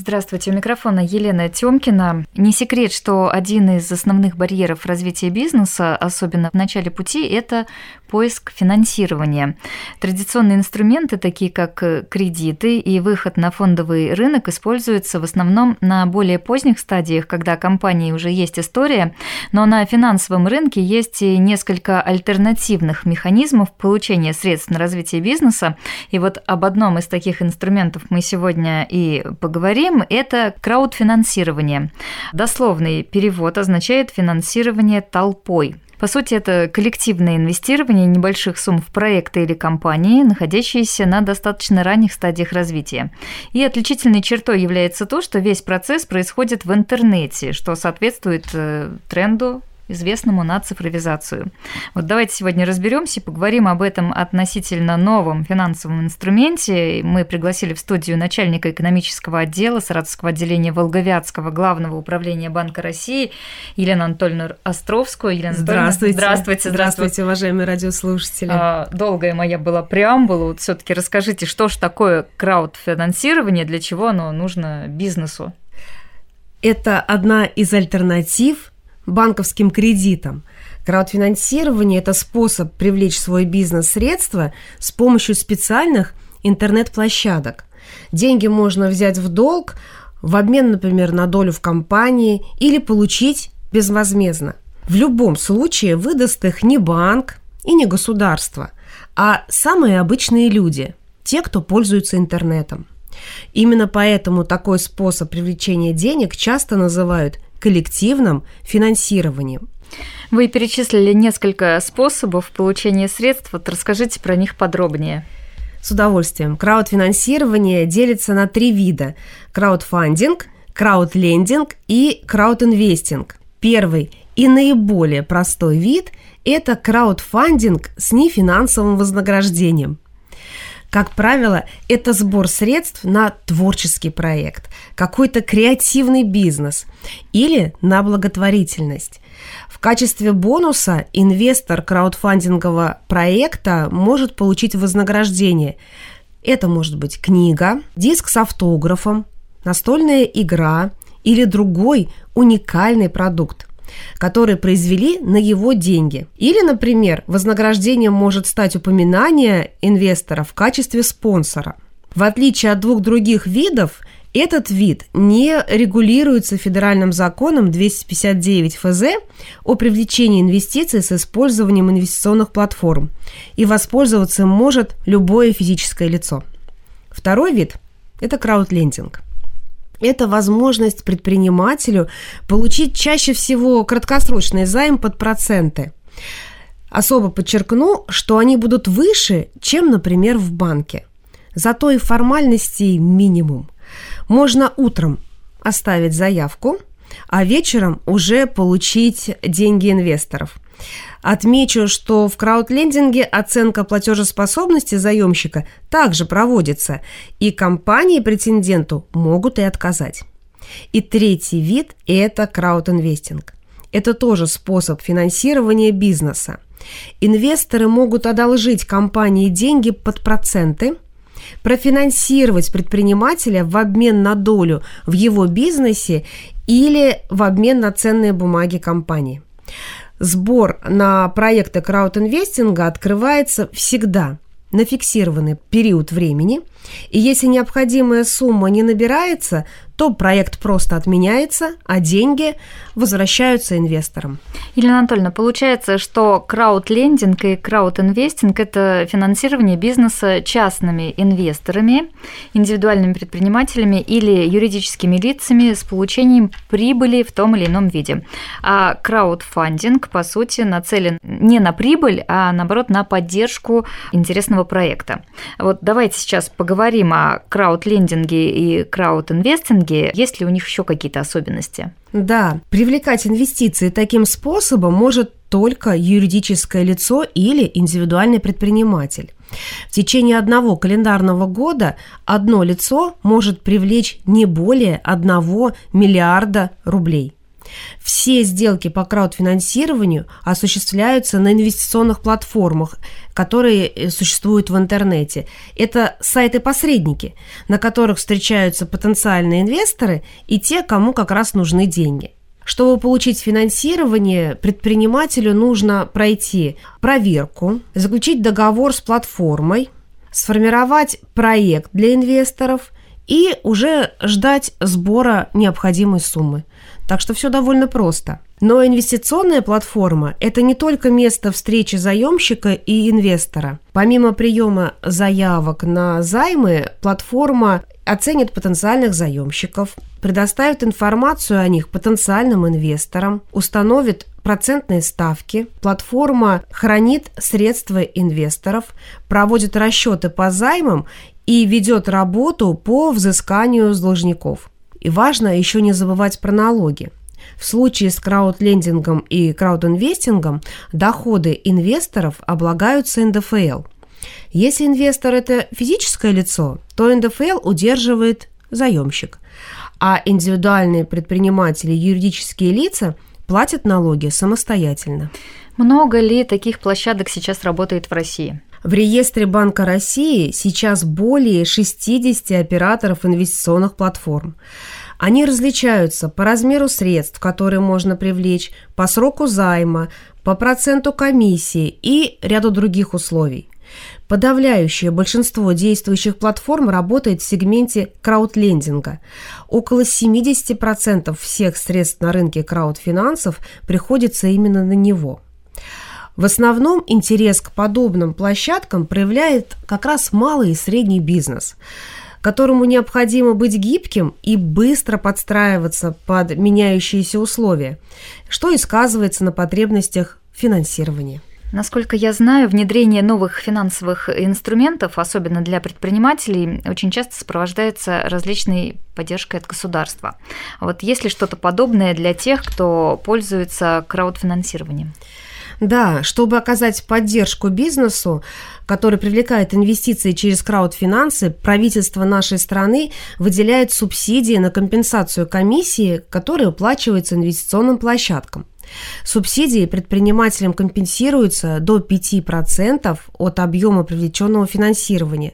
Здравствуйте, у микрофона Елена Тёмкина. Не секрет, что один из основных барьеров развития бизнеса, особенно в начале пути, это поиск финансирования. Традиционные инструменты, такие как э, кредиты и выход на фондовый рынок, используются в основном на более поздних стадиях, когда компании уже есть история, но на финансовом рынке есть и несколько альтернативных механизмов получения средств на развитие бизнеса. И вот об одном из таких инструментов мы сегодня и поговорим. Это краудфинансирование. Дословный перевод означает финансирование толпой. По сути, это коллективное инвестирование небольших сумм в проекты или компании, находящиеся на достаточно ранних стадиях развития. И отличительной чертой является то, что весь процесс происходит в интернете, что соответствует э, тренду известному на цифровизацию. Вот давайте сегодня разберемся и поговорим об этом относительно новом финансовом инструменте. Мы пригласили в студию начальника экономического отдела Саратовского отделения Волговятского главного управления Банка России Елену Анатольевну Островскую. Елена здравствуйте. Здравствуйте. Здравствуйте, уважаемые радиослушатели. А, долгая моя была преамбула. Вот все-таки расскажите, что же такое краудфинансирование, для чего оно нужно бизнесу? Это одна из альтернатив банковским кредитам. Краудфинансирование – это способ привлечь в свой бизнес средства с помощью специальных интернет-площадок. Деньги можно взять в долг в обмен, например, на долю в компании или получить безвозмездно. В любом случае выдаст их не банк и не государство, а самые обычные люди, те, кто пользуется интернетом. Именно поэтому такой способ привлечения денег часто называют коллективным финансированием. Вы перечислили несколько способов получения средств. Вот расскажите про них подробнее. С удовольствием. Краудфинансирование делится на три вида. Краудфандинг, краудлендинг и краудинвестинг. Первый и наиболее простой вид – это краудфандинг с нефинансовым вознаграждением – как правило, это сбор средств на творческий проект, какой-то креативный бизнес или на благотворительность. В качестве бонуса инвестор краудфандингового проекта может получить вознаграждение. Это может быть книга, диск с автографом, настольная игра или другой уникальный продукт которые произвели на его деньги. Или, например, вознаграждением может стать упоминание инвестора в качестве спонсора. В отличие от двух других видов, этот вид не регулируется федеральным законом 259 ФЗ о привлечении инвестиций с использованием инвестиционных платформ, и воспользоваться может любое физическое лицо. Второй вид – это краудлендинг – это возможность предпринимателю получить чаще всего краткосрочный займ под проценты. Особо подчеркну, что они будут выше, чем, например, в банке. Зато и формальностей минимум. Можно утром оставить заявку, а вечером уже получить деньги инвесторов – Отмечу, что в краудлендинге оценка платежеспособности заемщика также проводится, и компании-претенденту могут и отказать. И третий вид – это краудинвестинг. Это тоже способ финансирования бизнеса. Инвесторы могут одолжить компании деньги под проценты, профинансировать предпринимателя в обмен на долю в его бизнесе или в обмен на ценные бумаги компании. Сбор на проекты краудинвестинга открывается всегда на фиксированный период времени, и если необходимая сумма не набирается, то проект просто отменяется, а деньги возвращаются инвесторам. Елена Анатольевна, получается, что краудлендинг и краудинвестинг – это финансирование бизнеса частными инвесторами, индивидуальными предпринимателями или юридическими лицами с получением прибыли в том или ином виде. А краудфандинг, по сути, нацелен не на прибыль, а наоборот на поддержку интересного проекта. Вот давайте сейчас поговорим о краудлендинге и краудинвестинге деньги, есть ли у них еще какие-то особенности? Да, привлекать инвестиции таким способом может только юридическое лицо или индивидуальный предприниматель. В течение одного календарного года одно лицо может привлечь не более 1 миллиарда рублей. Все сделки по краудфинансированию осуществляются на инвестиционных платформах, которые э, существуют в интернете. Это сайты-посредники, на которых встречаются потенциальные инвесторы и те, кому как раз нужны деньги. Чтобы получить финансирование, предпринимателю нужно пройти проверку, заключить договор с платформой, сформировать проект для инвесторов и уже ждать сбора необходимой суммы. Так что все довольно просто. Но инвестиционная платформа – это не только место встречи заемщика и инвестора. Помимо приема заявок на займы, платформа оценит потенциальных заемщиков, предоставит информацию о них потенциальным инвесторам, установит процентные ставки, платформа хранит средства инвесторов, проводит расчеты по займам и ведет работу по взысканию с должников. И важно еще не забывать про налоги. В случае с краудлендингом и краудинвестингом доходы инвесторов облагаются НДФЛ. Если инвестор – это физическое лицо, то НДФЛ удерживает заемщик, а индивидуальные предприниматели и юридические лица платят налоги самостоятельно. Много ли таких площадок сейчас работает в России? В реестре Банка России сейчас более 60 операторов инвестиционных платформ. Они различаются по размеру средств, которые можно привлечь, по сроку займа, по проценту комиссии и ряду других условий. Подавляющее большинство действующих платформ работает в сегменте краудлендинга. Около 70% всех средств на рынке краудфинансов приходится именно на него – в основном интерес к подобным площадкам проявляет как раз малый и средний бизнес, которому необходимо быть гибким и быстро подстраиваться под меняющиеся условия, что и сказывается на потребностях финансирования. Насколько я знаю, внедрение новых финансовых инструментов, особенно для предпринимателей, очень часто сопровождается различной поддержкой от государства. Вот есть ли что-то подобное для тех, кто пользуется краудфинансированием? Да, чтобы оказать поддержку бизнесу, который привлекает инвестиции через краудфинансы, правительство нашей страны выделяет субсидии на компенсацию комиссии, которые уплачиваются инвестиционным площадкам. Субсидии предпринимателям компенсируются до 5% от объема привлеченного финансирования,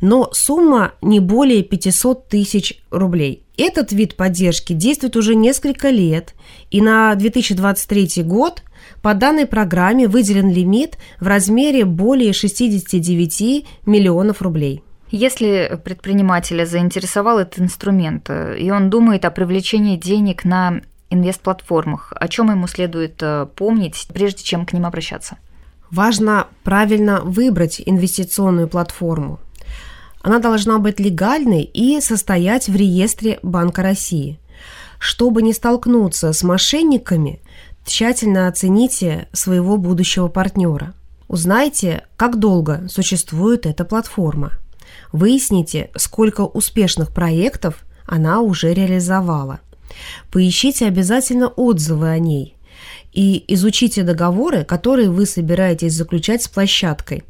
но сумма не более 500 тысяч рублей. Этот вид поддержки действует уже несколько лет, и на 2023 год по данной программе выделен лимит в размере более 69 миллионов рублей. Если предпринимателя заинтересовал этот инструмент, э, и он думает о привлечении денег на инвестплатформах, о чем ему следует э, помнить, прежде чем к ним обращаться? Важно правильно выбрать инвестиционную платформу. Она должна быть легальной и состоять в реестре Банка России. Чтобы не столкнуться с мошенниками, Тщательно оцените своего будущего партнера. Узнайте, как долго существует эта платформа. Выясните, сколько успешных проектов она уже реализовала. Поищите обязательно отзывы о ней и изучите договоры, которые вы собираетесь заключать с площадкой.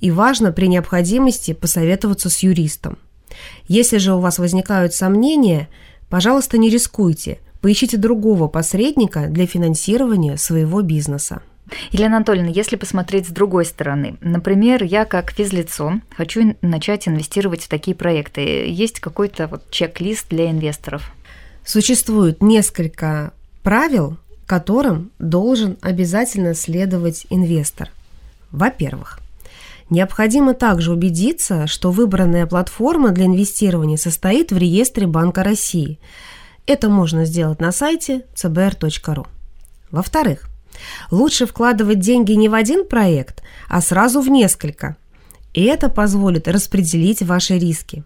И важно при необходимости посоветоваться с юристом. Если же у вас возникают сомнения, пожалуйста, не рискуйте – Поищите другого посредника для финансирования своего бизнеса. Елена Анатольевна, если посмотреть с другой стороны, например, я как физлицо хочу начать инвестировать в такие проекты. Есть какой-то вот чек-лист для инвесторов? Существует несколько правил, которым должен обязательно следовать инвестор. Во-первых, необходимо также убедиться, что выбранная платформа для инвестирования состоит в реестре Банка России – это можно сделать на сайте cbr.ru. Во-вторых, лучше вкладывать деньги не в один проект, а сразу в несколько. И это позволит распределить ваши риски.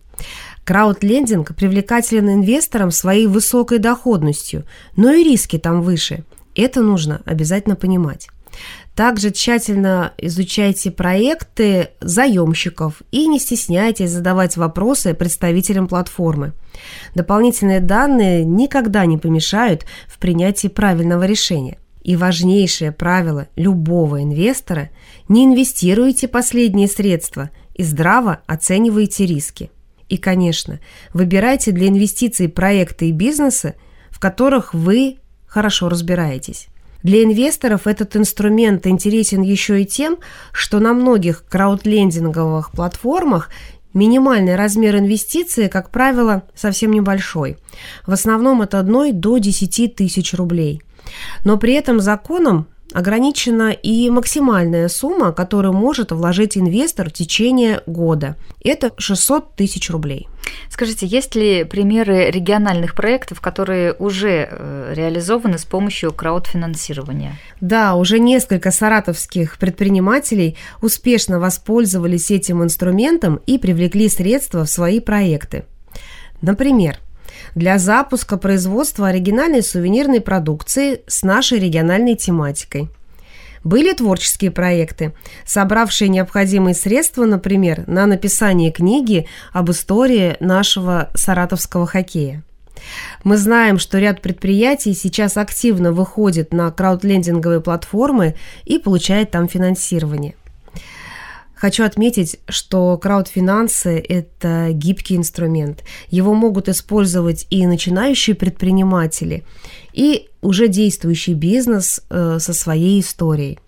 Краудлендинг привлекателен инвесторам своей высокой доходностью, но и риски там выше. Это нужно обязательно понимать. Также тщательно изучайте проекты заемщиков и не стесняйтесь задавать вопросы представителям платформы. Дополнительные данные никогда не помешают в принятии правильного решения. И важнейшее правило любого инвестора – не инвестируйте последние средства и здраво оценивайте риски. И, конечно, выбирайте для инвестиций проекты и бизнесы, в которых вы хорошо разбираетесь. Для инвесторов этот инструмент интересен еще и тем, что на многих краудлендинговых платформах минимальный размер инвестиции, как правило, совсем небольшой. В основном от 1 до 10 тысяч рублей. Но при этом законом ограничена и максимальная сумма, которую может вложить инвестор в течение года. Это 600 тысяч рублей. Скажите, есть ли примеры региональных проектов, которые уже э, реализованы с помощью краудфинансирования? Да, уже несколько саратовских предпринимателей успешно воспользовались этим инструментом и привлекли средства в свои проекты. Например, для запуска производства оригинальной сувенирной продукции с нашей региональной тематикой. Были творческие проекты, собравшие необходимые средства, например, на написание книги об истории нашего саратовского хоккея. Мы знаем, что ряд предприятий сейчас активно выходит на краудлендинговые платформы и получает там финансирование. Хочу отметить, что краудфинансы – это гибкий инструмент. Его могут использовать и начинающие предприниматели, и уже действующий бизнес э, со своей историей.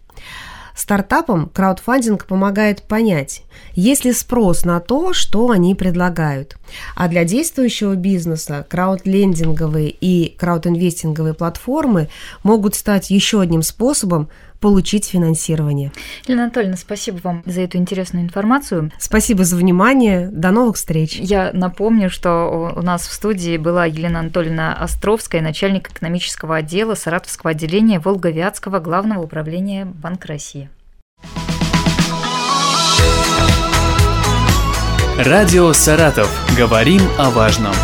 Стартапам краудфандинг помогает понять, есть ли спрос на то, что они предлагают. А для действующего бизнеса краудлендинговые и краудинвестинговые платформы могут стать еще одним способом получить финансирование. Елена Анатольевна, спасибо вам за эту интересную информацию. Спасибо за внимание. До новых встреч. Я напомню, что у нас в студии была Елена Анатольевна Островская, начальник экономического отдела Саратовского отделения Волговятского главного управления Банка России. Радио «Саратов». Говорим о важном.